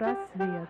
Психпросвет.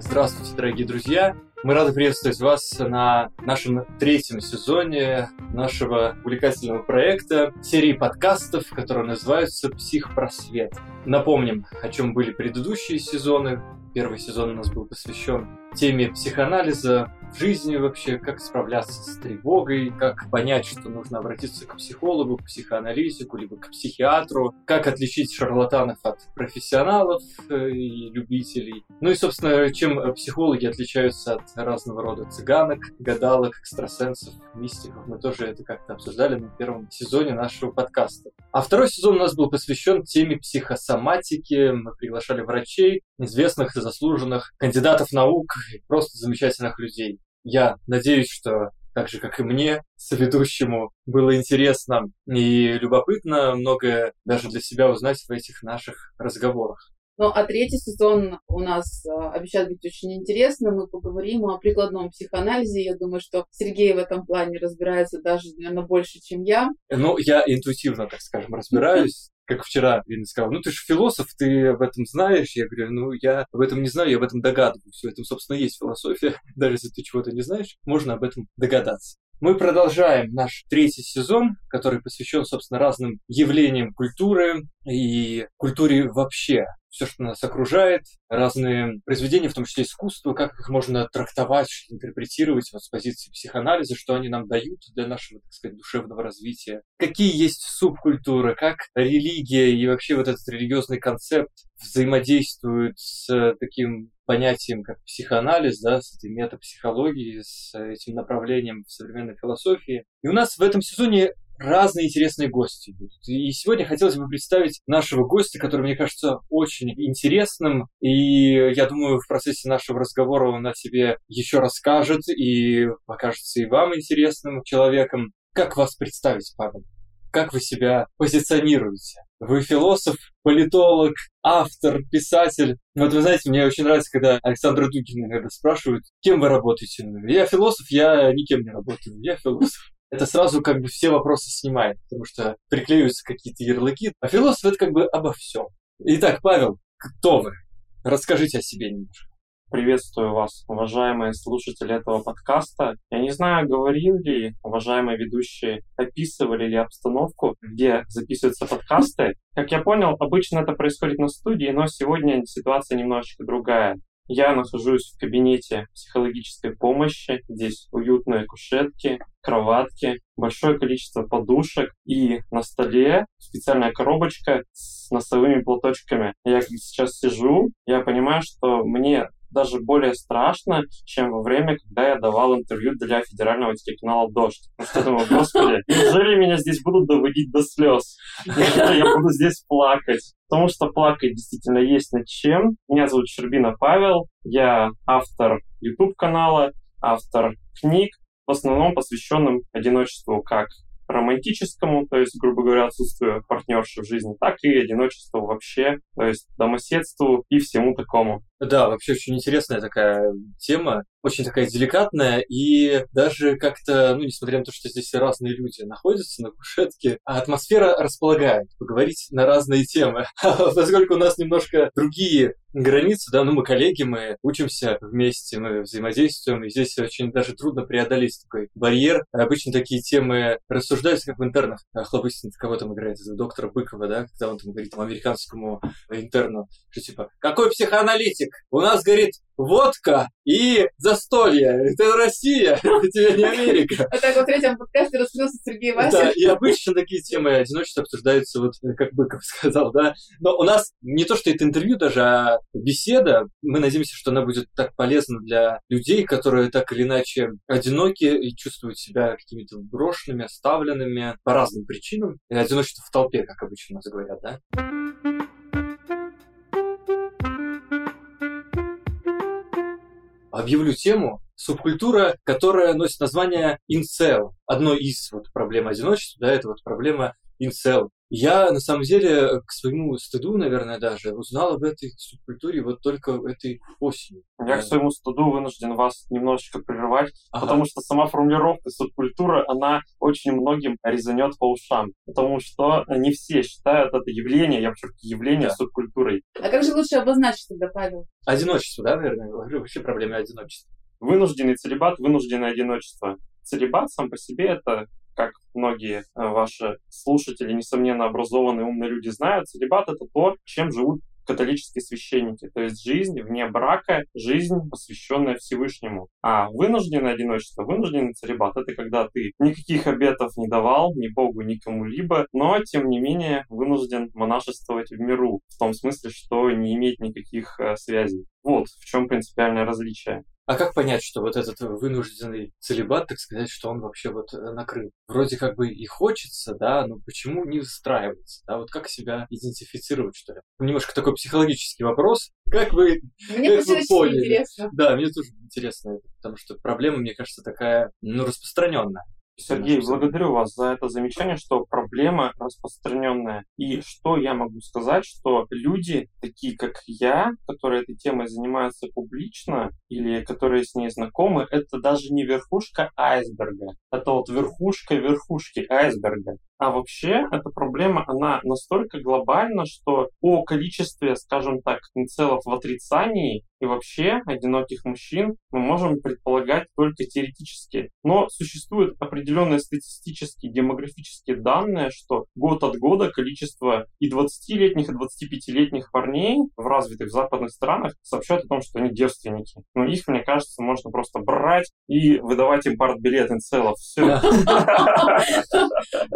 Здравствуйте, дорогие друзья! Мы рады приветствовать вас на нашем третьем сезоне нашего увлекательного проекта, серии подкастов, которые называются «Психпросвет». Напомним, о чем были предыдущие сезоны. Первый сезон у нас был посвящен теме психоанализа в жизни вообще, как справляться с тревогой, как понять, что нужно обратиться к психологу, к психоаналитику, либо к психиатру, как отличить шарлатанов от профессионалов э, и любителей. Ну и, собственно, чем психологи отличаются от разного рода цыганок, гадалок, экстрасенсов, мистиков. Мы тоже это как-то обсуждали на первом сезоне нашего подкаста. А второй сезон у нас был посвящен теме психосоматики. Мы приглашали врачей, известных и заслуженных кандидатов наук, просто замечательных людей. Я надеюсь, что так же, как и мне, соведущему, было интересно и любопытно многое даже для себя узнать в этих наших разговорах. Ну, а третий сезон у нас э, обещает быть очень интересным. Мы поговорим о прикладном психоанализе. Я думаю, что Сергей в этом плане разбирается даже, наверное, больше, чем я. Ну, я интуитивно, так скажем, разбираюсь как вчера Ирина сказала, ну ты же философ, ты об этом знаешь. Я говорю, ну я об этом не знаю, я об этом догадываюсь. В этом, собственно, есть философия. Даже если ты чего-то не знаешь, можно об этом догадаться. Мы продолжаем наш третий сезон, который посвящен, собственно, разным явлениям культуры и культуре вообще. Все, что нас окружает, разные произведения, в том числе искусство, как их можно трактовать, интерпретировать вот с позиции психоанализа, что они нам дают для нашего, так сказать, душевного развития. Какие есть субкультуры, как религия и вообще вот этот религиозный концепт взаимодействуют с таким понятием, как психоанализ, да, с этой метапсихологией, с этим направлением в современной философии. И у нас в этом сезоне разные интересные гости будут. И сегодня хотелось бы представить нашего гостя, который, мне кажется, очень интересным. И я думаю, в процессе нашего разговора он о себе еще расскажет и покажется и вам интересным человеком. Как вас представить, Павел? Как вы себя позиционируете? Вы философ, политолог, автор, писатель. Вот вы знаете, мне очень нравится, когда Александра Дугина иногда спрашивают, кем вы работаете. Я философ, я никем не работаю, я философ это сразу как бы все вопросы снимает, потому что приклеиваются какие-то ярлыки. А философ это как бы обо всем. Итак, Павел, кто вы? Расскажите о себе немножко. Приветствую вас, уважаемые слушатели этого подкаста. Я не знаю, говорил ли уважаемые ведущие, описывали ли обстановку, где записываются подкасты. Как я понял, обычно это происходит на студии, но сегодня ситуация немножечко другая. Я нахожусь в кабинете психологической помощи. Здесь уютные кушетки, кроватки, большое количество подушек и на столе специальная коробочка с носовыми платочками. Я сейчас сижу, я понимаю, что мне даже более страшно, чем во время, когда я давал интервью для федерального телеканала «Дождь». Потому что я думаю, господи, неужели меня здесь будут доводить до слез? Я буду здесь плакать? Потому что плакать действительно есть над чем. Меня зовут Щербина Павел, я автор YouTube-канала, автор книг, в основном посвященным одиночеству как романтическому, то есть, грубо говоря, отсутствию партнерши в жизни, так и одиночеству вообще, то есть домоседству и всему такому. Да, вообще очень интересная такая тема, очень такая деликатная, и даже как-то, ну, несмотря на то, что здесь разные люди находятся на кушетке, атмосфера располагает поговорить на разные темы. Поскольку у нас немножко другие границы, да, ну, мы коллеги, мы учимся вместе, мы взаимодействуем, и здесь очень даже трудно преодолеть такой барьер. Обычно такие темы рассуждаются, как в интернах. Хлопыстин, кого там играет, доктора Быкова, да, когда он там говорит там, американскому интерну, что типа, какой психоаналитик? Мальчик, у нас горит водка и застолье. Это Россия, это тебе не Америка. А так вот в третьем подкасте раскрылся Сергей Вася. Да, и обычно такие темы одиночества обсуждаются, вот как Быков сказал, да. Но у нас не то, что это интервью даже, а беседа. Мы надеемся, что она будет так полезна для людей, которые так или иначе одиноки и чувствуют себя какими-то брошенными, оставленными по разным причинам. И одиночество в толпе, как обычно у нас говорят, да. Объявлю тему субкультура, которая носит название инцел. Одно из вот проблем одиночества, да, это вот проблема инцел. Я, на самом деле, к своему стыду, наверное, даже узнал об этой субкультуре вот только этой осенью. Я к своему стыду вынужден вас немножечко прерывать, ага. потому что сама формулировка субкультура, она очень многим резанет по ушам, потому что не все считают это явление, я вообще явление да. субкультурой. А как же лучше обозначить тогда, Павел? Одиночество, да, наверное, вообще проблема одиночества. Вынужденный целебат, вынужденное одиночество. Целебат сам по себе это как многие э, ваши слушатели, несомненно, образованные, умные люди знают, целебат — это то, чем живут католические священники, то есть жизнь вне брака, жизнь, посвященная Всевышнему. А вынужденное одиночество, вынужденный целебат — это когда ты никаких обетов не давал ни Богу, ни кому-либо, но, тем не менее, вынужден монашествовать в миру, в том смысле, что не иметь никаких э, связей. Вот в чем принципиальное различие. А как понять, что вот этот вынужденный целебат, так сказать, что он вообще вот э, накрыл? Вроде как бы и хочется, да, но почему не выстраивается? Да, вот как себя идентифицировать, что ли? Немножко такой психологический вопрос. Как вы, мне как вы поняли? интересно. Да, мне тоже интересно, потому что проблема, мне кажется, такая, ну, распространенная. Сергей, благодарю вас за это замечание, что проблема распространенная. И что я могу сказать, что люди, такие как я, которые этой темой занимаются публично или которые с ней знакомы, это даже не верхушка айсберга. Это вот верхушка верхушки айсберга. А вообще эта проблема, она настолько глобальна, что о количестве, скажем так, целов в отрицании и вообще одиноких мужчин мы можем предполагать только теоретически. Но существуют определенные статистические, демографические данные, что год от года количество и 20-летних, и 25-летних парней в развитых западных странах сообщают о том, что они девственники. Но их, мне кажется, можно просто брать и выдавать им партбилет инцелов. Все.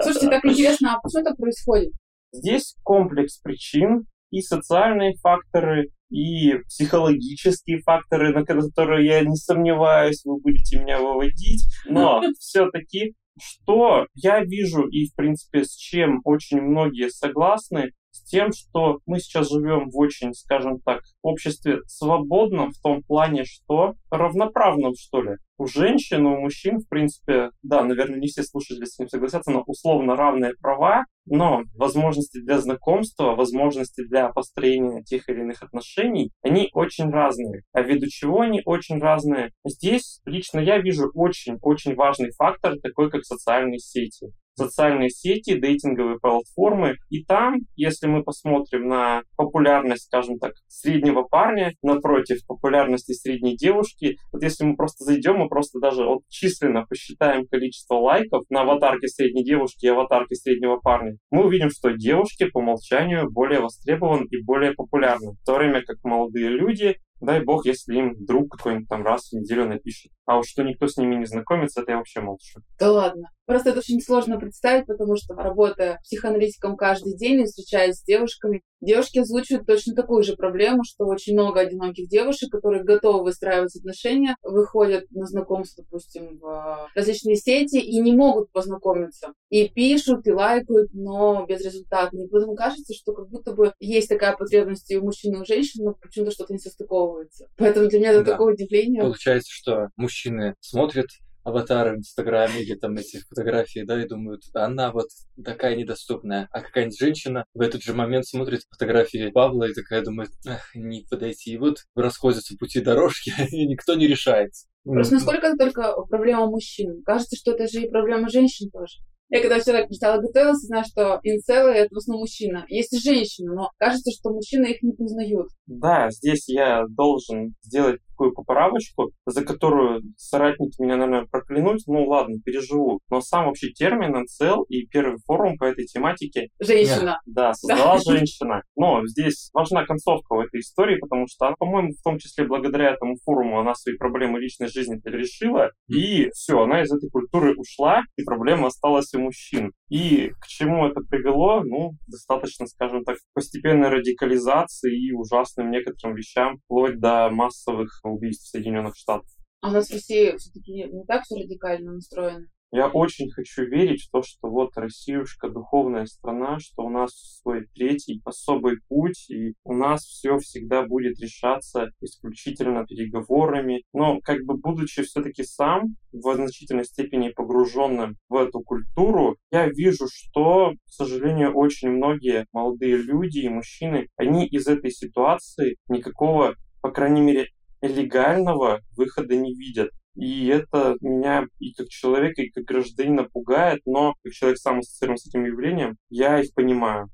Слушайте, так интересно, а что это происходит? Здесь комплекс причин и социальные факторы, и психологические факторы, на которые я не сомневаюсь, вы будете меня выводить. Но все-таки, что я вижу и, в принципе, с чем очень многие согласны, тем, что мы сейчас живем в очень, скажем так, обществе свободном в том плане, что равноправном, что ли. У женщин, у мужчин, в принципе, да, наверное, не все слушатели с ним согласятся, но условно равные права, но возможности для знакомства, возможности для построения тех или иных отношений, они очень разные. А ввиду чего они очень разные? Здесь лично я вижу очень-очень важный фактор, такой как социальные сети социальные сети, дейтинговые платформы. И там, если мы посмотрим на популярность, скажем так, среднего парня напротив популярности средней девушки, вот если мы просто зайдем, мы просто даже вот численно посчитаем количество лайков на аватарке средней девушки и аватарке среднего парня, мы увидим, что девушки по умолчанию более востребованы и более популярны. В то время как молодые люди Дай бог, если им друг какой-нибудь там раз в неделю напишет. А уж что никто с ними не знакомится, это я вообще молчу. Да ладно. Просто это очень сложно представить, потому что работая психоаналитиком каждый день и встречаясь с девушками, девушки озвучивают точно такую же проблему, что очень много одиноких девушек, которые готовы выстраивать отношения, выходят на знакомство, допустим, в различные сети и не могут познакомиться. И пишут, и лайкают, но безрезультатно. И поэтому кажется, что как будто бы есть такая потребность и у мужчин, и у женщин, но почему-то что-то не состыковывается. Поэтому для меня это да. такое удивление. Получается, что мужчины смотрят аватары в Инстаграме или там эти фотографии, да, и думают, она вот такая недоступная. А какая-нибудь женщина в этот же момент смотрит фотографии Павла и такая думает, ах, не подойти. И вот расходятся пути дорожки, и никто не решается. Просто насколько это только проблема мужчин? Кажется, что это же и проблема женщин тоже. Я когда вчера читала, готовилась, знаю, что инцелы — это в основном мужчина. Есть и женщины, но кажется, что мужчины их не признают. Да, здесь я должен сделать такую поправочку, за которую соратники меня, наверное, проклянут. Ну ладно, переживу. Но сам вообще термин «инцел» и первый форум по этой тематике... Женщина. Да, создала да. женщина. Но здесь важна концовка в этой истории, потому что, по-моему, в том числе благодаря этому форуму она свои проблемы личной жизни решила. И все, она из этой культуры ушла, и проблема осталась у мужчин. И к чему это привело? Ну, достаточно, скажем так, постепенной радикализации и ужасным некоторым вещам, вплоть до массовых убийств Соединенных Штатах. А у нас в России все-таки не так все радикально настроено? Я очень хочу верить в то, что вот Россиюшка духовная страна, что у нас свой третий особый путь, и у нас все всегда будет решаться исключительно переговорами. Но как бы будучи все-таки сам в значительной степени погруженным в эту культуру, я вижу, что, к сожалению, очень многие молодые люди и мужчины, они из этой ситуации никакого, по крайней мере, легального выхода не видят. И это меня и как человека, и как гражданина пугает, но как человек сам ассоциирован с этим явлением, я их понимаю.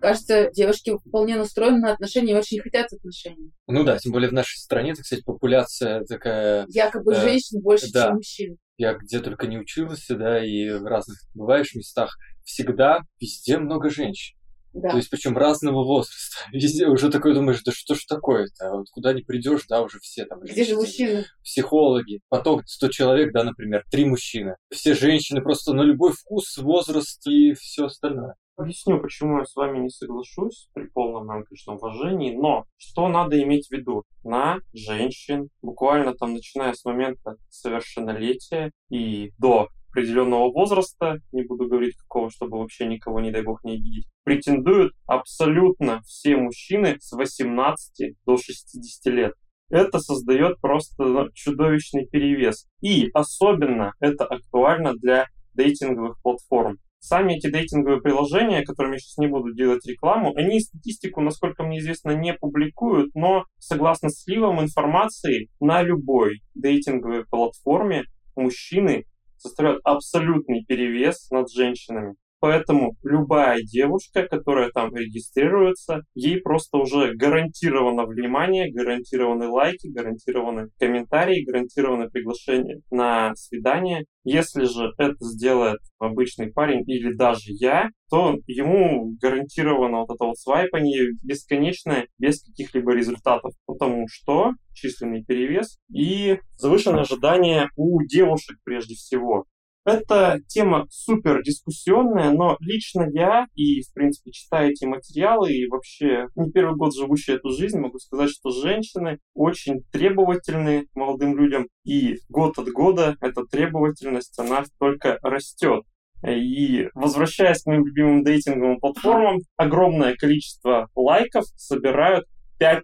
Кажется, девушки вполне настроены на отношения и очень хотят отношений. Ну да, тем более в нашей стране, так сказать, популяция такая... Якобы э, женщин больше, да. чем мужчин. Я где только не учился, да, и в разных бываешь местах, всегда везде много женщин. Да. То есть, причем разного возраста. Везде уже такой думаешь, да что ж такое-то? А вот куда не придешь, да, уже все там. Где же мужчины? Психологи. Поток 100 человек, да, например, три мужчины. Все женщины просто на любой вкус, возраст и все остальное. Объясню, почему я с вами не соглашусь при полном моем, конечно, уважении, но что надо иметь в виду? На женщин, буквально там начиная с момента совершеннолетия и до определенного возраста, не буду говорить какого, чтобы вообще никого, не дай бог, не обидеть, претендуют абсолютно все мужчины с 18 до 60 лет. Это создает просто ну, чудовищный перевес. И особенно это актуально для дейтинговых платформ. Сами эти дейтинговые приложения, которыми я сейчас не буду делать рекламу, они статистику, насколько мне известно, не публикуют, но согласно сливам информации на любой дейтинговой платформе мужчины составляют абсолютный перевес над женщинами. Поэтому любая девушка, которая там регистрируется, ей просто уже гарантировано внимание, гарантированы лайки, гарантированы комментарии, гарантированы приглашение на свидание. Если же это сделает обычный парень или даже я, то ему гарантировано вот это вот свайпание бесконечное, без каких-либо результатов. Потому что численный перевес и завышенное ожидание у девушек прежде всего. Эта тема супер дискуссионная, но лично я и, в принципе, читая эти материалы и вообще не первый год живущий эту жизнь, могу сказать, что женщины очень требовательны молодым людям, и год от года эта требовательность, она только растет. И возвращаясь к моим любимым дейтинговым платформам, огромное количество лайков собирают 5%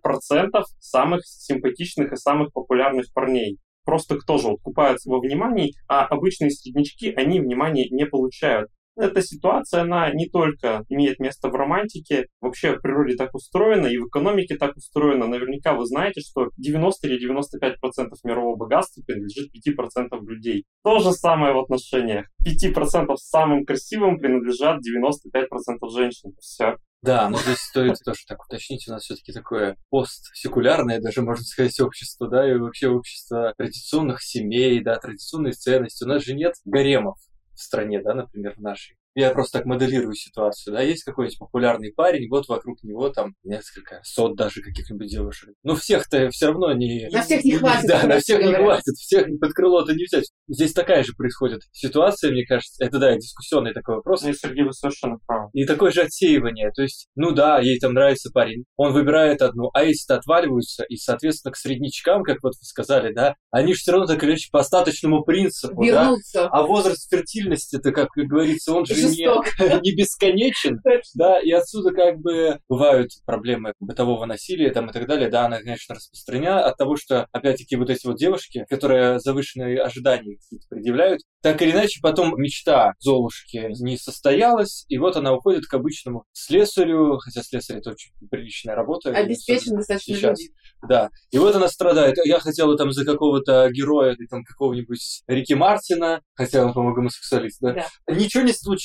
самых симпатичных и самых популярных парней просто кто же вот купается во внимании, а обычные среднячки, они внимания не получают. Эта ситуация, она не только имеет место в романтике, вообще в природе так устроена и в экономике так устроена. Наверняка вы знаете, что 90 или 95% мирового богатства принадлежит 5% людей. То же самое в отношениях. 5% самым красивым принадлежат 95% женщин. Все. Да, но здесь стоит тоже так уточнить, у нас все-таки такое постсекулярное, даже можно сказать, общество, да, и вообще общество традиционных семей, да, традиционные ценности. У нас же нет гаремов в стране, да, например, в нашей я просто так моделирую ситуацию, да, есть какой-нибудь популярный парень, вот вокруг него там несколько сот даже каких-нибудь девушек. Но всех-то все равно не... На всех не хватит. Да, на всех не хватит, всех под крыло-то не взять. Здесь такая же происходит ситуация, мне кажется, это, да, дискуссионный такой вопрос. И Сергей, вы совершенно правы. И такое же отсеивание, то есть, ну да, ей там нравится парень, он выбирает одну, а если-то отваливаются, и, соответственно, к среднячкам, как вот вы сказали, да, они же все равно так или иначе по остаточному принципу, Вернуться. да, а возраст фертильности-то, как говорится, он же не, не бесконечен, да, и отсюда как бы бывают проблемы бытового насилия там и так далее, да, она, конечно, распространена от того, что, опять-таки, вот эти вот девушки, которые завышенные ожидания какие-то предъявляют, так или иначе, потом мечта Золушки не состоялась, и вот она уходит к обычному слесарю, хотя слесарь это очень приличная работа. Обеспечен достаточно сейчас. люди. Да. И вот она страдает. Я хотела там за какого-то героя, там какого-нибудь Рики Мартина, хотя он, по-моему, гомосексуалист, да? да? Ничего не случилось.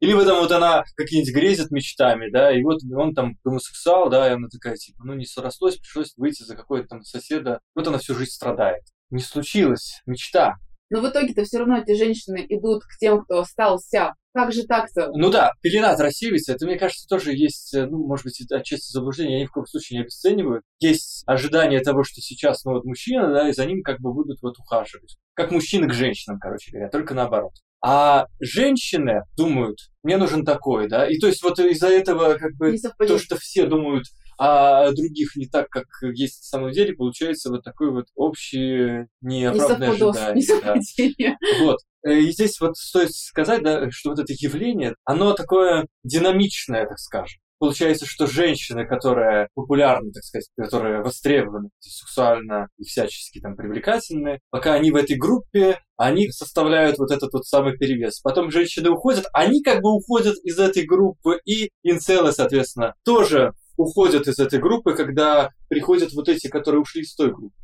Или в этом вот она какие-нибудь грезит мечтами, да, и вот он там гомосексуал, да, и она такая, типа, ну не срослось, пришлось выйти за какого-то там соседа. Вот она всю жизнь страдает. Не случилось. Мечта. Но в итоге-то все равно эти женщины идут к тем, кто остался. Как же так-то? Ну да, пелена рассеивается. Это, мне кажется, тоже есть, э, ну, может быть, отчасти заблуждение, я ни в коем случае не обесцениваю. Есть ожидание того, что сейчас, ну, вот мужчина, да, и за ним как бы будут вот ухаживать. Как мужчины к женщинам, короче говоря, только наоборот. А женщины думают, мне нужен такой, да, и то есть вот из-за этого как бы то, что все думают, а других не так, как есть на самом деле, получается вот такой вот общий неоправданное ожидание. Да. Вот. Э, и здесь вот стоит сказать, да, что вот это явление, оно такое динамичное, так скажем. Получается, что женщины, которые популярны, так сказать, которые востребованы сексуально и всячески там привлекательны, пока они в этой группе, они составляют вот этот вот самый перевес. Потом женщины уходят, они как бы уходят из этой группы, и инцелы, соответственно, тоже уходят из этой группы, когда приходят вот эти, которые ушли из той группы.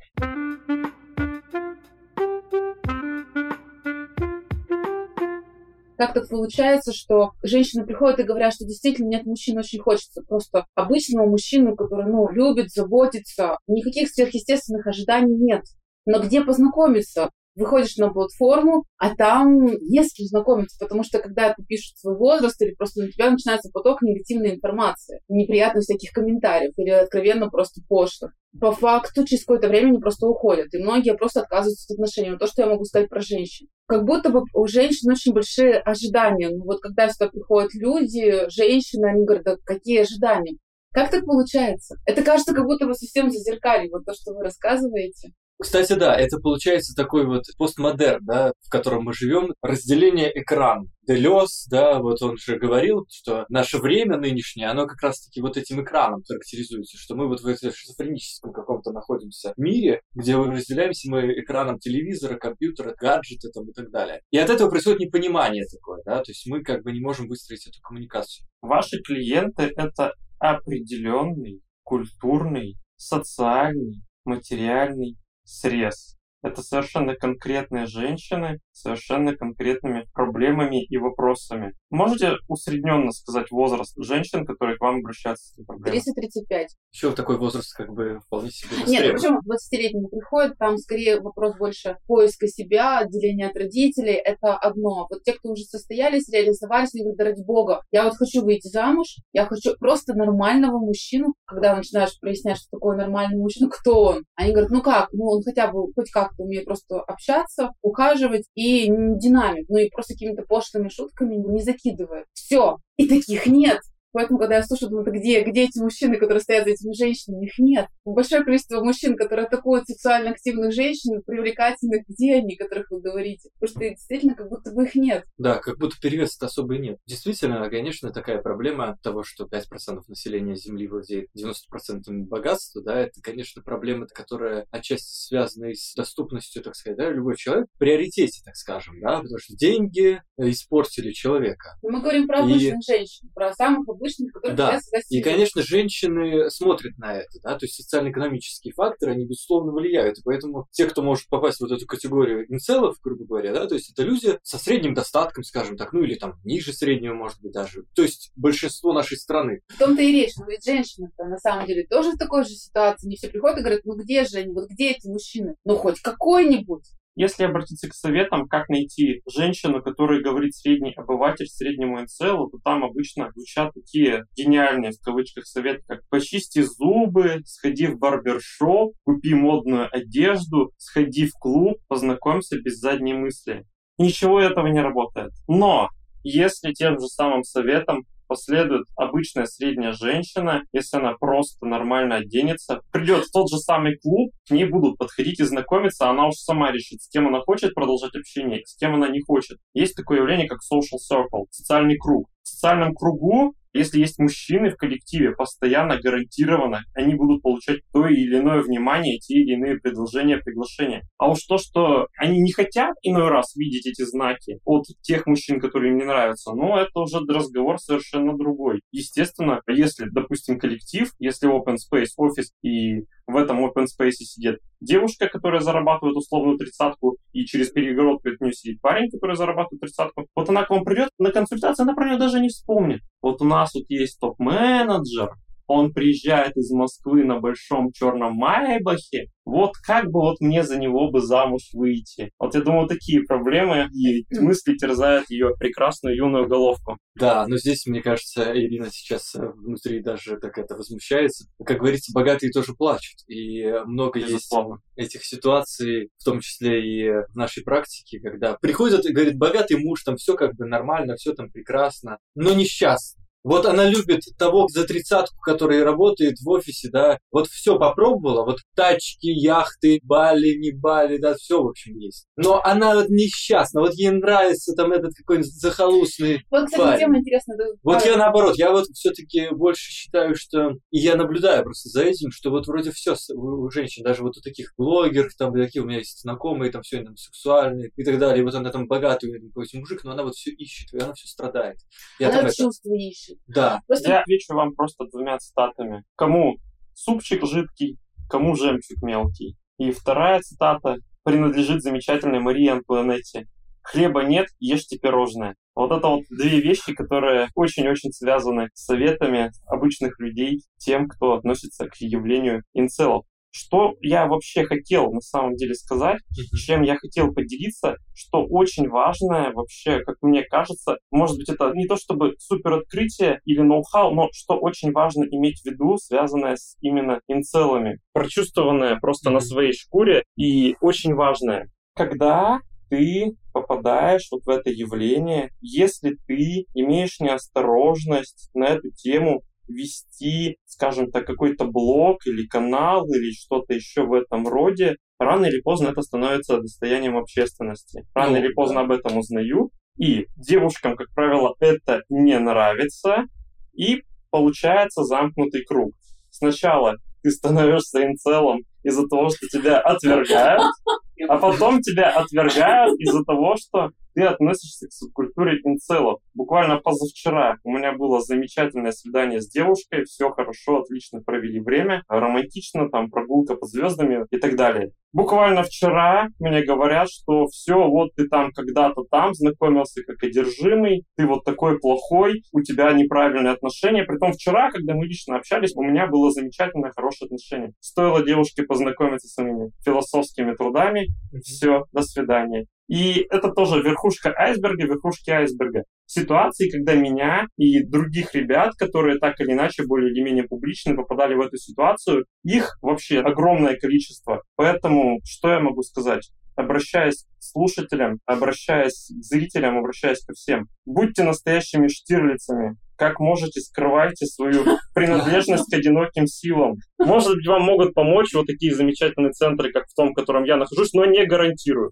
Как так получается, что женщины приходят и говорят, что действительно нет, мужчин очень хочется. Просто обычного мужчину, который, ну, любит, заботится. Никаких сверхъестественных ожиданий нет. Но где познакомиться? Выходишь на платформу, а там не с кем знакомиться, потому что когда ты пишут свой возраст или просто на тебя начинается поток негативной информации, неприятных всяких комментариев или откровенно просто пошлых. По факту через какое-то время они просто уходят, и многие просто отказываются от отношений. Вот то, что я могу сказать про женщин. Как будто бы у женщин очень большие ожидания. Ну вот когда сюда приходят люди, женщины, они говорят, да какие ожидания? Как так получается? Это кажется, как будто бы совсем зазеркали, вот то, что вы рассказываете. Кстати, да, это получается такой вот постмодерн, да, в котором мы живем, разделение экрана. Делес, да, вот он же говорил, что наше время нынешнее, оно как раз-таки вот этим экраном характеризуется, что мы вот в этом шизофреническом каком-то находимся мире, где мы разделяемся мы экраном телевизора, компьютера, гаджета там и так далее. И от этого происходит непонимание такое, да, то есть мы как бы не можем выстроить эту коммуникацию. Ваши клиенты — это определенный культурный, социальный, материальный срез. Это совершенно конкретные женщины с совершенно конкретными проблемами и вопросами. Можете усредненно сказать возраст женщин, которые к вам обращаются с этой проблемой? 30-35. Еще такой возраст как бы вполне себе Нет, причем 20-летний не приходит, там скорее вопрос больше поиска себя, отделения от родителей, это одно. Вот те, кто уже состоялись, реализовались, они говорят, да ради бога, я вот хочу выйти замуж, я хочу просто нормального мужчину. Когда начинаешь прояснять, что такое нормальный мужчина, кто он? Они говорят, ну как, ну он хотя бы хоть как-то умеет просто общаться, ухаживать и динамик, ну и просто какими-то пошлыми шутками не закидывает. Все. И таких нет. Поэтому, когда я слушаю, думаю, где, где эти мужчины, которые стоят за этими женщинами? Их нет. Большое количество мужчин, которые атакуют сексуально активных женщин, привлекательных, где они, которых вы говорите? Потому что действительно как будто бы их нет. Да, как будто перевеса особо и нет. Действительно, конечно, такая проблема того, что 5% населения Земли владеет 90% богатства, да, это, конечно, проблема, которая отчасти связана и с доступностью, так сказать, да, любой человек в приоритете, так скажем, да, потому что деньги испортили человека. Но мы говорим про обычных и... женщин, про самых обычных обычных, которые да. И, конечно, женщины смотрят на это, да, то есть социально-экономические факторы, они, безусловно, влияют. И поэтому те, кто может попасть в вот эту категорию инцелов, грубо говоря, да, то есть это люди со средним достатком, скажем так, ну или там ниже среднего, может быть, даже. То есть большинство нашей страны. В том-то и речь, но ведь женщины-то на самом деле тоже в такой же ситуации. Не все приходят и говорят, ну где же они, вот где эти мужчины? Ну хоть какой-нибудь. Если обратиться к советам, как найти женщину, которая говорит средний обыватель среднему инцелу, то там обычно звучат такие гениальные в кавычках советы, как почисти зубы, сходи в барбершоп, купи модную одежду, сходи в клуб, познакомься без задней мысли. Ничего этого не работает. Но если тем же самым советом последует обычная средняя женщина, если она просто нормально оденется, придет в тот же самый клуб, к ней будут подходить и знакомиться, а она уже сама решит, с кем она хочет продолжать общение, с кем она не хочет. Есть такое явление, как social circle, социальный круг. В социальном кругу если есть мужчины в коллективе, постоянно гарантированно они будут получать то или иное внимание, те или иные предложения, приглашения. А уж то, что они не хотят иной раз видеть эти знаки от тех мужчин, которые им не нравятся, ну, это уже разговор совершенно другой. Естественно, если, допустим, коллектив, если open space, офис и в этом open space сидит девушка, которая зарабатывает условную тридцатку, и через перегородку от нее сидит парень, который зарабатывает тридцатку. Вот она к вам придет на консультацию, она про нее даже не вспомнит. Вот у нас тут есть топ-менеджер, он приезжает из Москвы на большом черном Майбахе, вот как бы вот мне за него бы замуж выйти. Вот я думаю, такие проблемы и мысли терзают ее прекрасную юную головку. Да, но здесь, мне кажется, Ирина сейчас э, внутри даже как это возмущается. Как говорится, богатые тоже плачут. И много Безусловно. есть этих ситуаций, в том числе и в нашей практике, когда приходят и говорит, богатый муж, там все как бы нормально, все там прекрасно, но несчастный Вот она любит того за тридцатку, который работает в офисе, да, вот все попробовала, вот тачки, яхты, бали, не бали, да, все, в общем, есть. Но она вот несчастна, вот ей нравится там этот какой-нибудь захолустный Вот, кстати, парень. тема интересная. Вот я наоборот, я вот все-таки больше считаю, что и я наблюдаю просто за этим, что вот вроде все у женщин, даже вот у таких блогеров, там такие у меня есть знакомые, там все там сексуальные и так далее, и вот она там богатый какой-то мужик, но она вот все ищет, и она все страдает. Я Она там это- чувства ищет. Да, Просто Я отвечу вам просто двумя цитатами. Кому супчик жидкий, кому жемчуг мелкий. И вторая цитата принадлежит замечательной Марии Антуанетте. Хлеба нет, ешьте пирожное. Вот это вот две вещи, которые очень-очень связаны с советами обычных людей, тем, кто относится к явлению инцелов. Что я вообще хотел на самом деле сказать, чем я хотел поделиться, что очень важное вообще, как мне кажется, может быть, это не то чтобы супер открытие или ноу-хау, но что очень важно иметь в виду, связанное с именно инцелами, прочувствованное просто на Мгм. своей шкуре и очень важное. Когда ты попадаешь вот в это явление, если ты имеешь неосторожность на эту тему вести, скажем так, какой-то блог или канал или что-то еще в этом роде, рано или поздно это становится достоянием общественности. Рано Ну, или поздно да. об этом узнают, и девушкам, как правило, это не нравится, и получается замкнутый круг. Сначала ты становишься инцелом из-за того, что тебя отвергают, а потом тебя отвергают из-за того, что ты относишься к субкультуре инцелов. Буквально позавчера у меня было замечательное свидание с девушкой, все хорошо, отлично провели время, романтично, там прогулка под звездами и так далее. Буквально вчера мне говорят, что все, вот ты там когда-то там знакомился как одержимый, ты вот такой плохой, у тебя неправильные отношения. Притом вчера, когда мы лично общались, у меня было замечательное, хорошее отношение. Стоило девушке познакомиться с моими философскими трудами, все, до свидания. И это тоже верхушка айсберга, верхушки айсберга. Ситуации, когда меня и других ребят, которые так или иначе более или менее публично попадали в эту ситуацию, их вообще огромное количество. Поэтому что я могу сказать? Обращаясь к слушателям, обращаясь к зрителям, обращаясь ко всем, будьте настоящими штирлицами. Как можете, скрывайте свою принадлежность к одиноким силам. Может быть, вам могут помочь вот такие замечательные центры, как в том, в котором я нахожусь, но не гарантирую.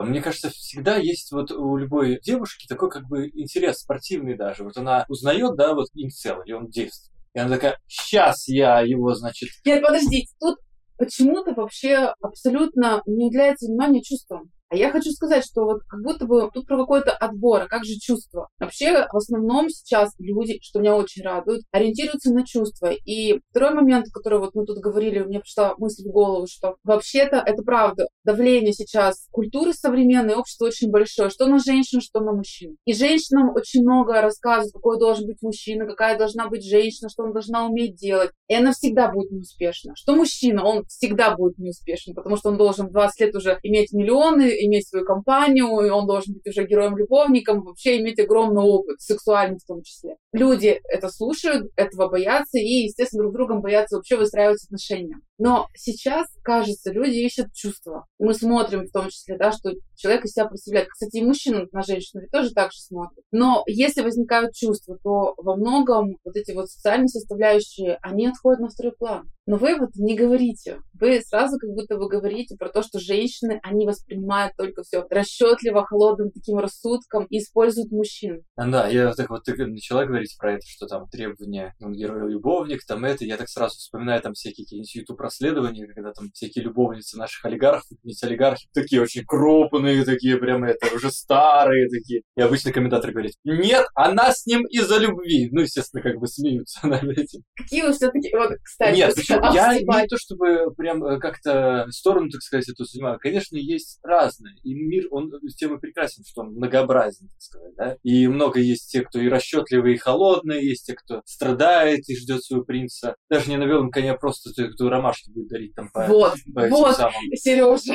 Мне кажется, всегда есть вот у любой девушки такой как бы интерес спортивный даже. Вот она узнает, да, вот инцел, или он действенный. И она такая, сейчас я его, значит, Нет, подождите, тут почему-то вообще абсолютно не уделяется внимания чувствам. А я хочу сказать, что вот как будто бы тут про какой-то отбор, а как же чувства? Вообще, в основном сейчас люди, что меня очень радует, ориентируются на чувства. И второй момент, который вот мы тут говорили, мне пришла мысль в голову, что вообще-то это правда. Давление сейчас культуры современной, общества очень большое, что на женщин, что на мужчин. И женщинам очень много рассказывают, какой должен быть мужчина, какая должна быть женщина, что он должна уметь делать. И она всегда будет неуспешна. Что мужчина, он всегда будет неуспешен, потому что он должен в 20 лет уже иметь миллионы, иметь свою компанию, и он должен быть уже героем-любовником, вообще иметь огромный опыт, сексуальный в том числе. Люди это слушают, этого боятся, и, естественно, друг с другом боятся вообще выстраивать отношения. Но сейчас, кажется, люди ищут чувства. Мы смотрим в том числе, да, что человек из себя представляет. Кстати, и мужчина на женщину тоже так же смотрит. Но если возникают чувства, то во многом вот эти вот социальные составляющие, они отходят на второй план. Но вы вот не говорите. Вы сразу как будто вы говорите про то, что женщины, они воспринимают только все расчетливо, холодным таким рассудком и используют мужчин. Да, я так вот ты начала говорить про это, что там требования, ну, герой-любовник, там это, я так сразу вспоминаю там всякие какие-нибудь YouTube-расследования, когда там всякие любовницы наших олигархов, какие-нибудь олигархи, такие очень крупные, такие прям это, уже старые такие. И обычно комментатор говорит, нет, она с ним из-за любви. Ну, естественно, как бы смеются над этим. Какие вы все-таки, вот, кстати, Нет, почему? Я не то чтобы прям э, как-то сторону, так сказать, эту занимаю. Конечно, есть разные. И мир, он тем и прекрасен, что он многообразен, так сказать, да. И много есть тех, кто и расчетливый, и холодный, есть те, кто страдает и ждет своего принца. Даже не на белом коне, а просто те, кто ромашки рубашки будет дарить там по, Вот, по этим вот. самым. Сережа.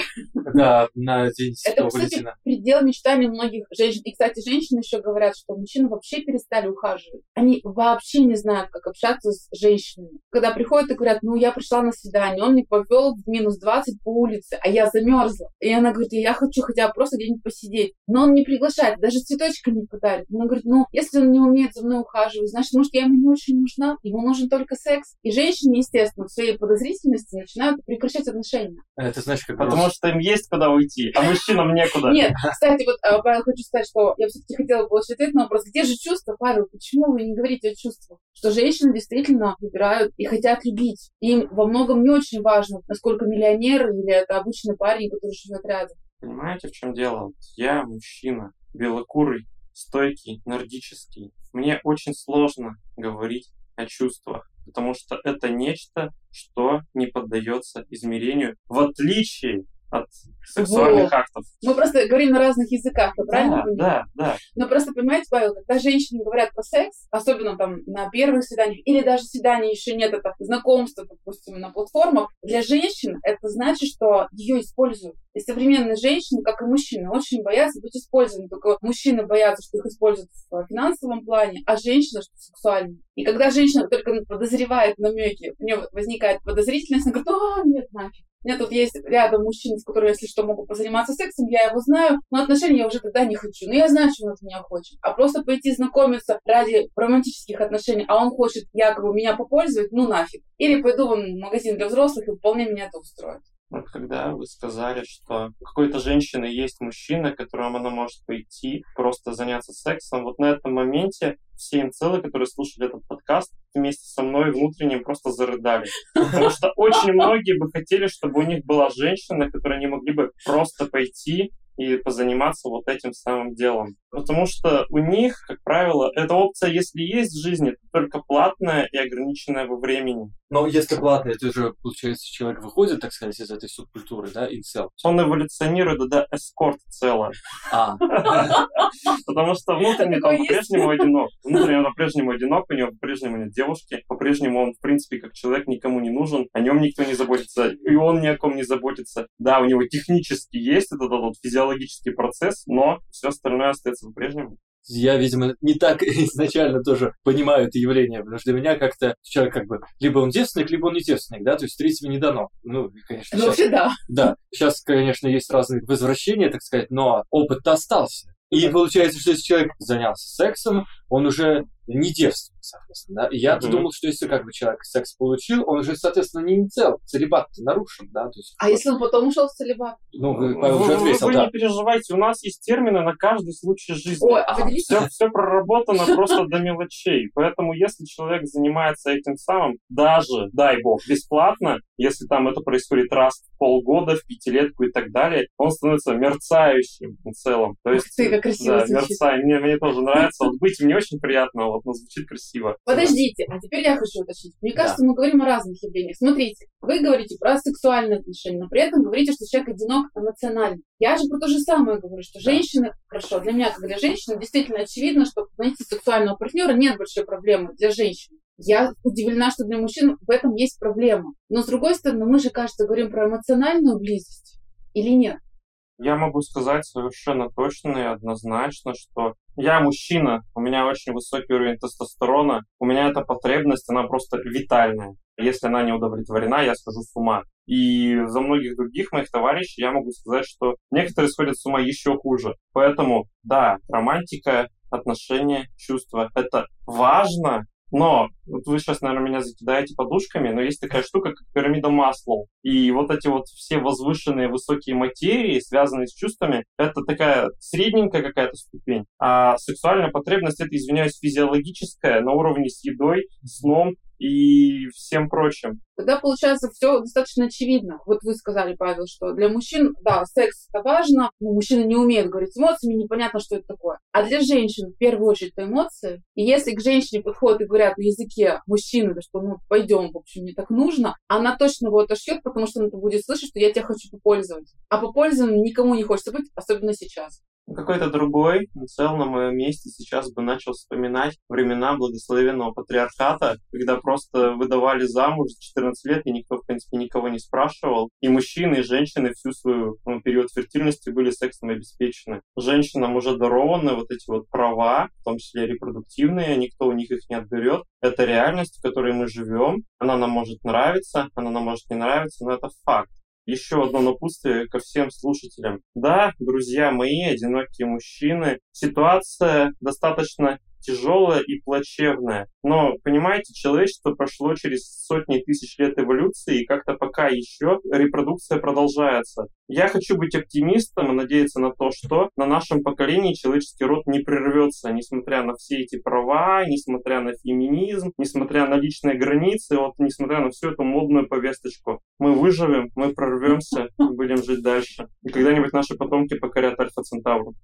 Да, на День Это, кстати, Валентина. предел мечтаний многих женщин. И, кстати, женщины еще говорят, что мужчины вообще перестали ухаживать. Они вообще не знают, как общаться с женщинами. Когда приходят и говорят, ну, я пришла на свидание, он меня повел в минус 20 по улице, а я замерзла. И она говорит, я хочу хотя бы просто где-нибудь посидеть. Но он не приглашает, даже цветочка не подарит. Она говорит, ну, если он не умеет за мной ухаживать, значит, может, я ему не очень нужна, ему нужен только секс. И женщины, естественно, в своей подозрительности начинают прекращать отношения. Это знаешь, как Потому что им есть куда уйти, а мужчинам некуда. Нет, кстати, вот, а, Павел, хочу сказать, что я все-таки хотела получить ответ на вопрос, где же чувства, Павел, почему вы не говорите о чувствах? Что женщины действительно выбирают и хотят любить. Им во многом не очень важно, насколько миллионер или это обычный парень, который живет рядом. Понимаете, в чем дело? Я мужчина, белокурый, стойкий, нордический. Мне очень сложно говорить о чувствах, потому что это нечто, что не поддается измерению, в отличие от сексуальных актов. Мы просто говорим на разных языках, я правильно Да, понимаю? да, да. Но просто, понимаете, Павел, когда женщины говорят про секс, особенно там на первых свиданиях, или даже свидания еще нет, это знакомство, допустим, на платформах, для женщин это значит, что ее используют. И современные женщины, как и мужчины, очень боятся быть использованы. Только мужчины боятся, что их используют в финансовом плане, а женщина, что сексуально. И когда женщина только подозревает намеки, у нее возникает подозрительность, она говорит, а, нет, нафиг. У меня тут есть рядом мужчины, с которыми, если что, могу позаниматься сексом, я его знаю, но отношений я уже тогда не хочу. Но я знаю, что он от меня хочет. А просто пойти знакомиться ради романтических отношений, а он хочет якобы меня попользовать, ну нафиг. Или пойду в магазин для взрослых, и вполне меня это устроит. Вот когда вы сказали, что у какой-то женщины есть мужчина, к которому она может пойти, просто заняться сексом, вот на этом моменте все инцелы, которые слушали этот подкаст, вместе со мной внутренне просто зарыдали. Потому что очень многие бы хотели, чтобы у них была женщина, которой они могли бы просто пойти и позаниматься вот этим самым делом. Потому что у них, как правило, эта опция, если есть в жизни, то только платная и ограниченная во времени. Но если платно, это уже, получается, человек выходит, так сказать, из этой субкультуры, да, инцел. Он эволюционирует до эскорт цела. А, Потому что внутренне есть. по-прежнему одинок. Внутренне он по-прежнему одинок, у него по-прежнему нет девушки, по-прежнему он, в принципе, как человек никому не нужен, о нем никто не заботится, и он ни о ком не заботится. Да, у него технически есть этот, этот вот физиологический процесс, но все остальное остается по-прежнему. я, видимо, не так изначально тоже понимаю это явление, потому что для меня как-то человек как бы либо он девственник, либо он не девственник, да, то есть третьего не дано. Ну, конечно, Ну, сейчас, вообще да. да, сейчас, конечно, есть разные возвращения, так сказать, но опыт-то остался. И получается, что если человек занялся сексом, он уже не девственник, соответственно, да. И я Мгм. думал, что если как бы человек секс получил, он уже, соответственно, не инициал, целебат нарушен, да, то есть... А если он потом ушел в целебат? Ну, вы, Павел, уже вы- ответил, вы да. не переживайте, у нас есть термины на каждый случай жизни. Ой, а. Все, все проработано просто до мелочей. Поэтому, если человек занимается этим самым, даже, дай бог, бесплатно, если там это происходит раз в полгода, в пятилетку и так далее, он становится мерцающим в целом. То Ух есть, ты, как красиво да, мерцай. Мне, мне тоже нравится. Вот быть мне очень приятно, вот, но звучит красиво. Подождите, а теперь я хочу уточнить. Мне Да. кажется, мы говорим о разных явлениях. Смотрите, вы говорите про сексуальные отношения, но при этом говорите, что человек одинок эмоционально. Я же про то же самое говорю, что Да. женщины, хорошо, для меня, как для женщины, действительно очевидно, что найти сексуального партнера нет большой проблемы для женщин. Я удивлена, что для мужчин в этом есть проблема. Но с другой стороны, мы же, кажется, говорим про эмоциональную близость. Или нет? Я могу сказать совершенно точно и однозначно, что я мужчина, у меня очень высокий уровень тестостерона, у меня эта потребность, она просто витальная. Если она не удовлетворена, я схожу с ума. И за многих других моих товарищей я могу сказать, что некоторые сходят с ума еще хуже. Поэтому, да, романтика, отношения, чувства — это важно, но вот вы сейчас, наверное, меня закидаете подушками, но есть такая штука, как пирамида Маслоу. И вот эти вот все возвышенные высокие материи, связанные с чувствами, это такая средненькая какая-то ступень. А сексуальная потребность — это, извиняюсь, физиологическая на уровне с едой, сном и всем прочим. Тогда получается все достаточно очевидно. Вот вы сказали, Павел, что для мужчин, да, секс это важно, но мужчины не умеют говорить эмоциями, непонятно, что это такое. А для женщин в первую очередь это эмоции. И если к женщине подходят и говорят на языке мужчины, да, что ну пойдем, в общем, мне так нужно, она точно его отошьет, потому что она будет слышать, что я тебя хочу попользовать. А попользованным никому не хочется быть, особенно сейчас. Какой-то другой цел на моем месте сейчас бы начал вспоминать времена благословенного патриархата, когда просто выдавали замуж за 14 лет, и никто, в принципе, никого не спрашивал. И мужчины, и женщины всю свою ну, период фертильности были сексом обеспечены. Женщинам уже дарованы вот эти вот права, в том числе репродуктивные, никто у них их не отберет. Это реальность, в которой мы живем. Она нам может нравиться, она нам может не нравиться, но это факт еще одно напутствие ко всем слушателям. Да, друзья мои, одинокие мужчины, ситуация достаточно тяжелая и плачевная. Но, понимаете, человечество прошло через сотни тысяч лет эволюции, и как-то пока еще репродукция продолжается. Я хочу быть оптимистом и надеяться на то, что на нашем поколении человеческий род не прервется, несмотря на все эти права, несмотря на феминизм, несмотря на личные границы, вот несмотря на всю эту модную повесточку. Мы выживем, мы прорвемся, будем жить дальше. И когда-нибудь наши потомки покорят Альфа-Центавру.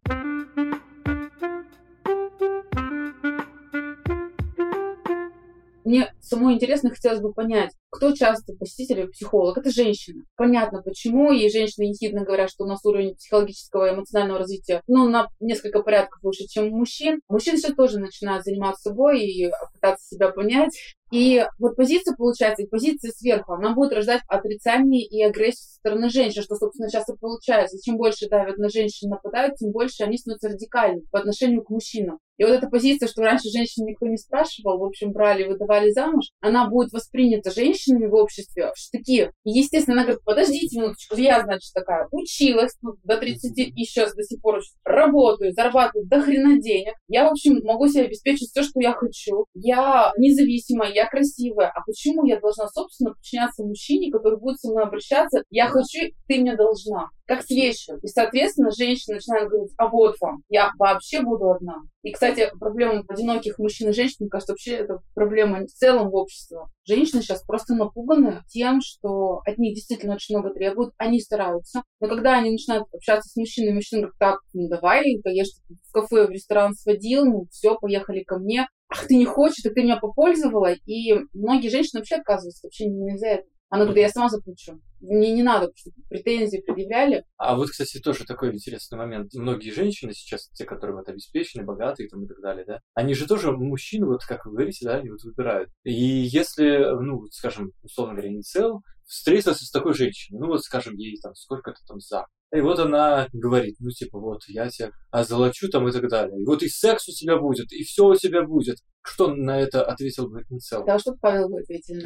Мне самой интересно хотелось бы понять, кто часто посетитель психолог? Это женщина. Понятно, почему. И женщины ехидно говорят, что у нас уровень психологического и эмоционального развития ну, на несколько порядков выше, чем у мужчин. Мужчины сейчас тоже начинают заниматься собой и пытаться себя понять. И вот позиция, получается, и позиция сверху, она будет рождать отрицание и агрессию со стороны женщин, что, собственно, сейчас и получается. Чем больше давят на женщин, нападают, тем больше они становятся радикальны по отношению к мужчинам. И вот эта позиция, что раньше женщин никто не спрашивал, в общем, брали, выдавали замуж, она будет воспринята женщинами в обществе в штыки. И, естественно, она говорит, подождите минуточку, я, значит, такая, училась ну, до 30 и сейчас до сих пор работаю, зарабатываю до хрена денег. Я, в общем, могу себе обеспечить все, что я хочу. Я независимая, я красивая. А почему я должна, собственно, подчиняться мужчине, который будет со мной обращаться? Я хочу, ты мне должна как с вещью. И, соответственно, женщина начинает говорить, а вот вам, я вообще буду одна. И, кстати, проблема одиноких мужчин и женщин, мне кажется, вообще это проблема в целом в обществе. Женщины сейчас просто напуганы тем, что от них действительно очень много требуют, они стараются. Но когда они начинают общаться с мужчиной, мужчина говорит, так, ну давай, конечно, в кафе, в ресторан сводил, ну все, поехали ко мне. Ах, ты не хочешь, так ты меня попользовала. И многие женщины вообще отказываются вообще не из-за этого. Она говорит, я сама заплачу. Мне не надо, чтобы претензии предъявляли. А вот, кстати, тоже такой интересный момент. Многие женщины сейчас, те, которые вот обеспечены, богатые там, и так далее, да, они же тоже мужчины, вот как вы говорите, да, они вот выбирают. И если, ну, скажем, условно говоря, не цел, встретился с такой женщиной, ну вот, скажем, ей там сколько-то там за. И вот она говорит, ну типа, вот я тебя озолочу там и так далее. И вот и секс у тебя будет, и все у тебя будет. Что на это ответил бы? Да, что Павел бы ответил?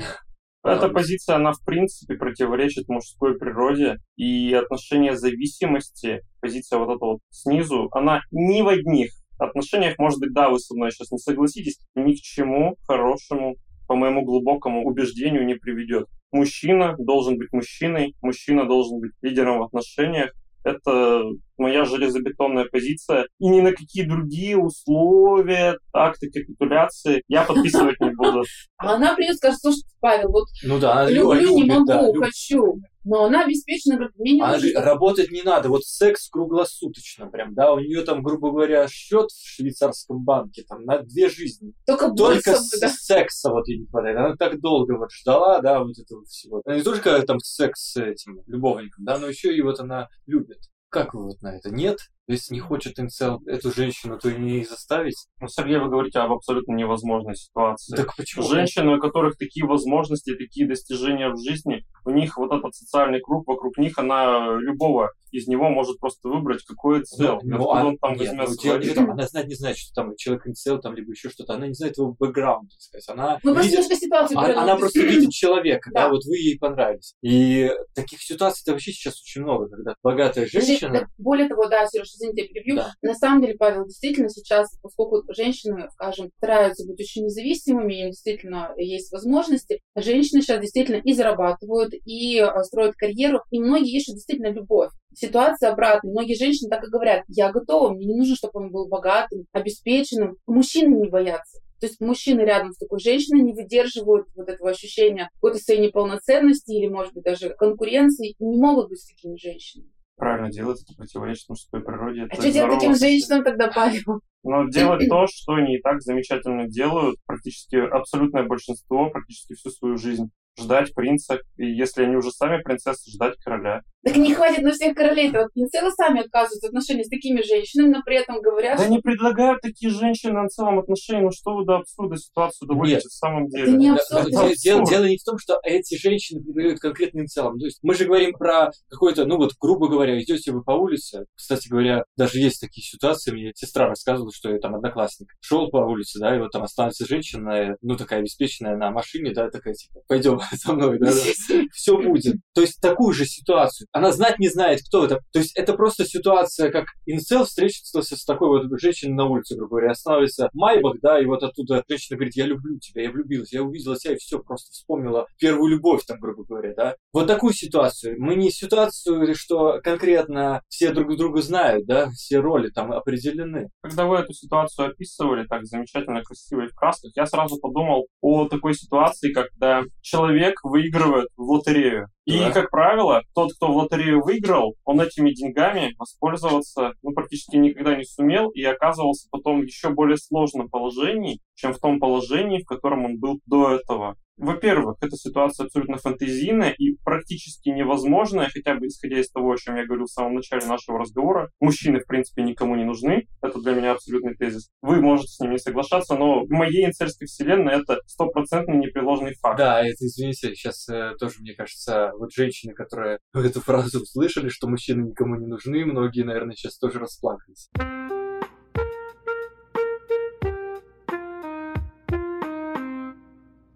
Эта позиция, она в принципе противоречит мужской природе, и отношение зависимости, позиция вот эта вот снизу, она ни в одних отношениях, может быть, да, вы со мной сейчас не согласитесь, ни к чему хорошему, по моему глубокому убеждению, не приведет. Мужчина должен быть мужчиной, мужчина должен быть лидером в отношениях, это моя железобетонная позиция. И ни на какие другие условия, акты капитуляции я подписывать не буду. А она придет скажет, слушай, Павел, вот ну да, люблю, любит, не могу, да, хочу. Но она обеспечена, мне не она нужно. Работать не надо, вот секс круглосуточно прям, да, у нее там, грубо говоря, счет в швейцарском банке там на две жизни. Только, только с, да? секса вот ей не хватает. Она так долго вот ждала, да, вот этого всего. Она не только там секс с этим любовником, да, но еще и вот она любит. Как вы вот на это? Нет? Если не хочет инцел эту женщину, то и не заставить. Ну, Сергей, вы говорите об абсолютно невозможной ситуации. Так почему? Женщины, у которых такие возможности, такие достижения в жизни, у них вот этот социальный круг вокруг них, она любого из него может просто выбрать, какой цел. Ну, ну, а, он там нет, ну, дело, она знает, не знает, что там человек инцел, там, либо еще что-то. Она не знает его бэкграунд, так сказать. Она ну, видит, ситуацию она, она просто видит человека, да. да, вот вы ей понравились. И таких ситуаций вообще сейчас очень много, когда богатая женщина... Более того, да, Сереж, извините, я перебью. Да. На самом деле, Павел, действительно сейчас, поскольку женщины, скажем, стараются быть очень независимыми, им действительно есть возможности, женщины сейчас действительно и зарабатывают, и а, строят карьеру, и многие ищут действительно любовь. Ситуация обратная. Многие женщины так и говорят, я готова, мне не нужно, чтобы он был богатым, обеспеченным. Мужчины не боятся. То есть мужчины рядом с такой женщиной не выдерживают вот этого ощущения какой-то своей неполноценности или, может быть, даже конкуренции не могут быть с такими женщинами правильно делать, это противоречит мужской природе. А что делать таким женщинам тогда, Павел? Но делать то, что они и так замечательно делают, практически абсолютное большинство, практически всю свою жизнь. Ждать принца, и если они уже сами принцессы, ждать короля. Так не хватит на всех королей-то. Вот инцелы сами отказываются от отношений с такими женщинами, но при этом говорят, Да что не предлагают такие женщины на целом отношения, ну что вы до абсурда ситуацию доводите в самом деле. Это не абсурд, да, это дело, абсурд. дело- дело не в том, что эти женщины предлагают конкретным целом. То есть мы же говорим про какой-то, ну вот, грубо говоря, идете вы по улице. Кстати говоря, даже есть такие ситуации, мне сестра рассказывала, что ее там одноклассник шел по улице, да, и вот там останется женщина, ну такая обеспеченная на машине, да, такая типа, пойдем со мной, да, все будет. То есть такую же ситуацию. Она знать не знает, кто это. То есть это просто ситуация, как инцел встретится с такой вот женщиной на улице, грубо говоря, останавливается Майбах, да, и вот оттуда женщина говорит, я люблю тебя, я влюбилась, я увидела тебя и все, просто вспомнила первую любовь, там, грубо говоря, да. Вот такую ситуацию. Мы не ситуацию, что конкретно все друг друга знают, да, все роли там определены. Когда вы эту ситуацию описывали так замечательно, красиво и в красках, я сразу подумал о такой ситуации, когда человек выигрывает в лотерею. И, Да. как правило, тот, кто в лотерею выиграл, он этими деньгами воспользоваться ну, практически никогда не сумел и оказывался потом в еще более сложном положении, чем в том положении, в котором он был до этого. Во-первых, эта ситуация абсолютно фантазийная и практически невозможная, хотя бы исходя из того, о чем я говорил в самом начале нашего разговора. Мужчины, в принципе, никому не нужны. Это для меня абсолютный тезис. Вы можете с ним не соглашаться, но в моей инцельской вселенной это стопроцентный непреложный факт. Да, это, извините, сейчас э, тоже, мне кажется, вот женщины, которые эту фразу услышали, что мужчины никому не нужны, многие, наверное, сейчас тоже расплакались.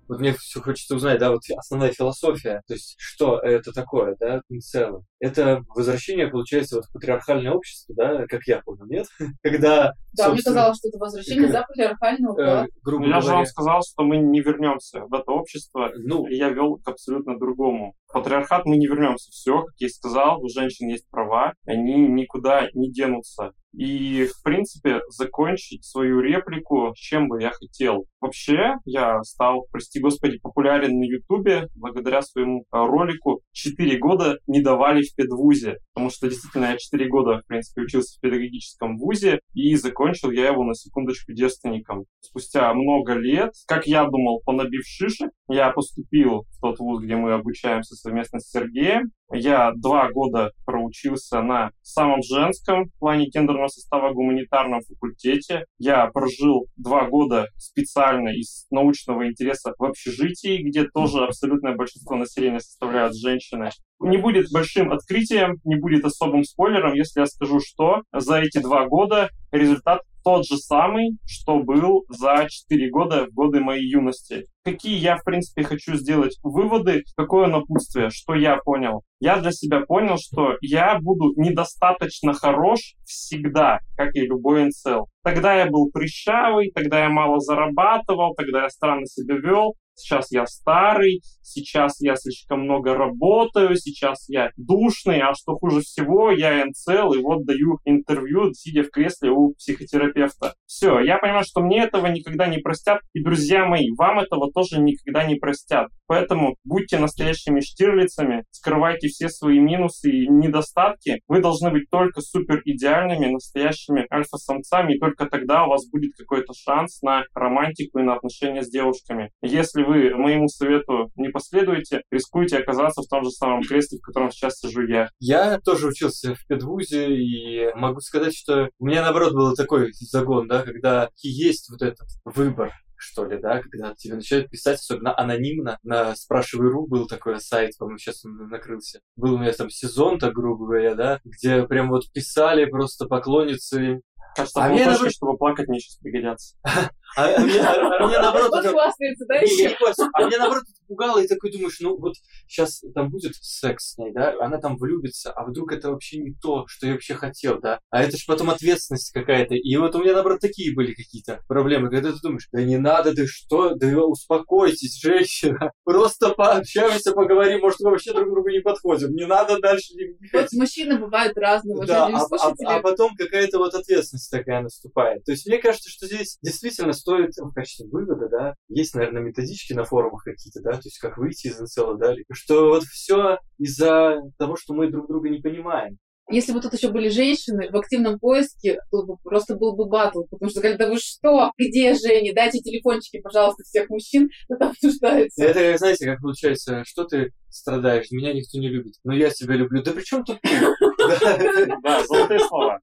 Вот мне все хочется узнать, да, вот основная философия, то есть что это такое, да, целом. Это возвращение, получается, вот в патриархальное общество, да, как я понял, нет? Когда, Да, мне казалось, что это возвращение за патриархального э, грубо Но я же вам сказал, что мы не вернемся в это общество, ну, и я вел к абсолютно другому. В патриархат мы не вернемся. Все, как я и сказал, у женщин есть права, они никуда не денутся. И, в принципе, закончить свою реплику, чем бы я хотел. Вообще, я стал, прости господи, популярен на Ютубе благодаря своему э, ролику «Четыре года не давали в педвузе». Потому что, действительно, я четыре года, в принципе, учился в педагогическом вузе, и закончил я его, на секундочку, девственником. Спустя много лет, как я думал, понабив шишек, я поступил в тот вуз, где мы обучаемся совместно с Сергеем. Я два года проучился на самом женском в плане гендерного состава гуманитарном факультете. Я прожил два года специально из научного интереса в общежитии, где тоже абсолютное большинство населения составляют женщины. Не будет большим открытием, не будет особым спойлером, если я скажу, что за эти два года результат тот же самый, что был за 4 года в годы моей юности. Какие я, в принципе, хочу сделать выводы, какое напутствие, что я понял? Я для себя понял, что я буду недостаточно хорош всегда, как и любой инцел. Тогда я был прыщавый, тогда я мало зарабатывал, тогда я странно себя вел, сейчас я старый, сейчас я слишком много работаю, сейчас я душный, а что хуже всего, я НЦЛ, и вот даю интервью, сидя в кресле у психотерапевта. Все, я понимаю, что мне этого никогда не простят, и, друзья мои, вам этого тоже никогда не простят. Поэтому будьте настоящими штирлицами, скрывайте все свои минусы и недостатки. Вы должны быть только супер идеальными, настоящими альфа-самцами, и только тогда у вас будет какой-то шанс на романтику и на отношения с девушками. Если вы моему совету не последуете, рискуете оказаться в том же самом кресле, в котором сейчас сижу я. Я тоже учился в педвузе, и могу сказать, что у меня, наоборот, был такой загон, да, когда есть вот этот выбор что ли, да, когда тебе начинают писать, особенно анонимно, на спрашивай.ру был такой сайт, по-моему, сейчас он накрылся. Был у меня там сезон, так грубо говоря, да, где прям вот писали просто поклонницы. Кажется, А мне наоборот- чтобы плакать, мне сейчас пригодятся. А, а мне, а мне наоборот, это- хвастается, да, еще? А меня наоборот это пугало, и такой думаешь, ну вот сейчас там будет секс с ней, да, она там влюбится, а вдруг это вообще не то, что я вообще хотел, да, а это же потом ответственность какая-то. И вот у меня, наоборот, такие были какие-то проблемы, когда ты думаешь, да не надо, ты что, да успокойтесь, женщина, просто пообщаемся, поговорим, может, мы вообще друг другу не подходим, не надо дальше Вот мужчины бывают разные, да, а, а- а потом какая-то вот ответственность такая наступает. То есть мне кажется, что здесь действительно стоит в качестве вывода, да, есть, наверное, методички на форумах какие-то, да, то есть как выйти из инцела, да, что вот все из-за того, что мы друг друга не понимаем. Если бы тут еще были женщины в активном поиске, то бы просто был бы батл, потому что сказали, да вы что, где Женя, дайте телефончики, пожалуйста, всех мужчин, там обсуждается. Это, знаете, как получается, что ты страдаешь, меня никто не любит, но я тебя люблю. Да при чем тут ты? Да, золотые слова.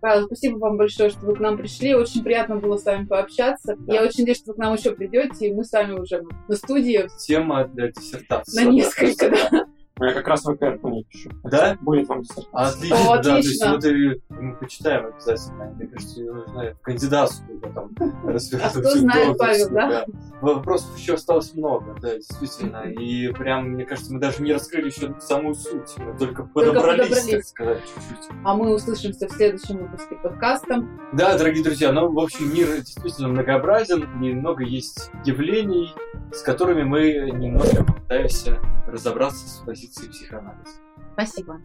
Павел, спасибо вам большое, что вы к нам пришли. Очень приятно было с вами пообщаться. Да. Я очень надеюсь, что вы к нам еще придете, и мы с вами уже на студии Тема для диссертации. на несколько, да. Я как раз ВКР не пишу. Да? Будет вам диссертация. Отлично, О, да, то есть отлично. вот и мы почитаем обязательно. Мне кажется, ее нужно в кандидатскую да, там разбираться. А кто знает, Павел, да? Вопросов еще осталось много, да, действительно. И прям, мне кажется, мы даже не раскрыли еще самую суть. Мы только подобрались, так подобрались. сказать, чуть-чуть. А мы услышимся в следующем выпуске подкаста. Да, дорогие друзья, ну, в общем, мир действительно многообразен, и много есть явлений, с которыми мы немножко пытаемся разобраться с позиции психоанализа. Спасибо.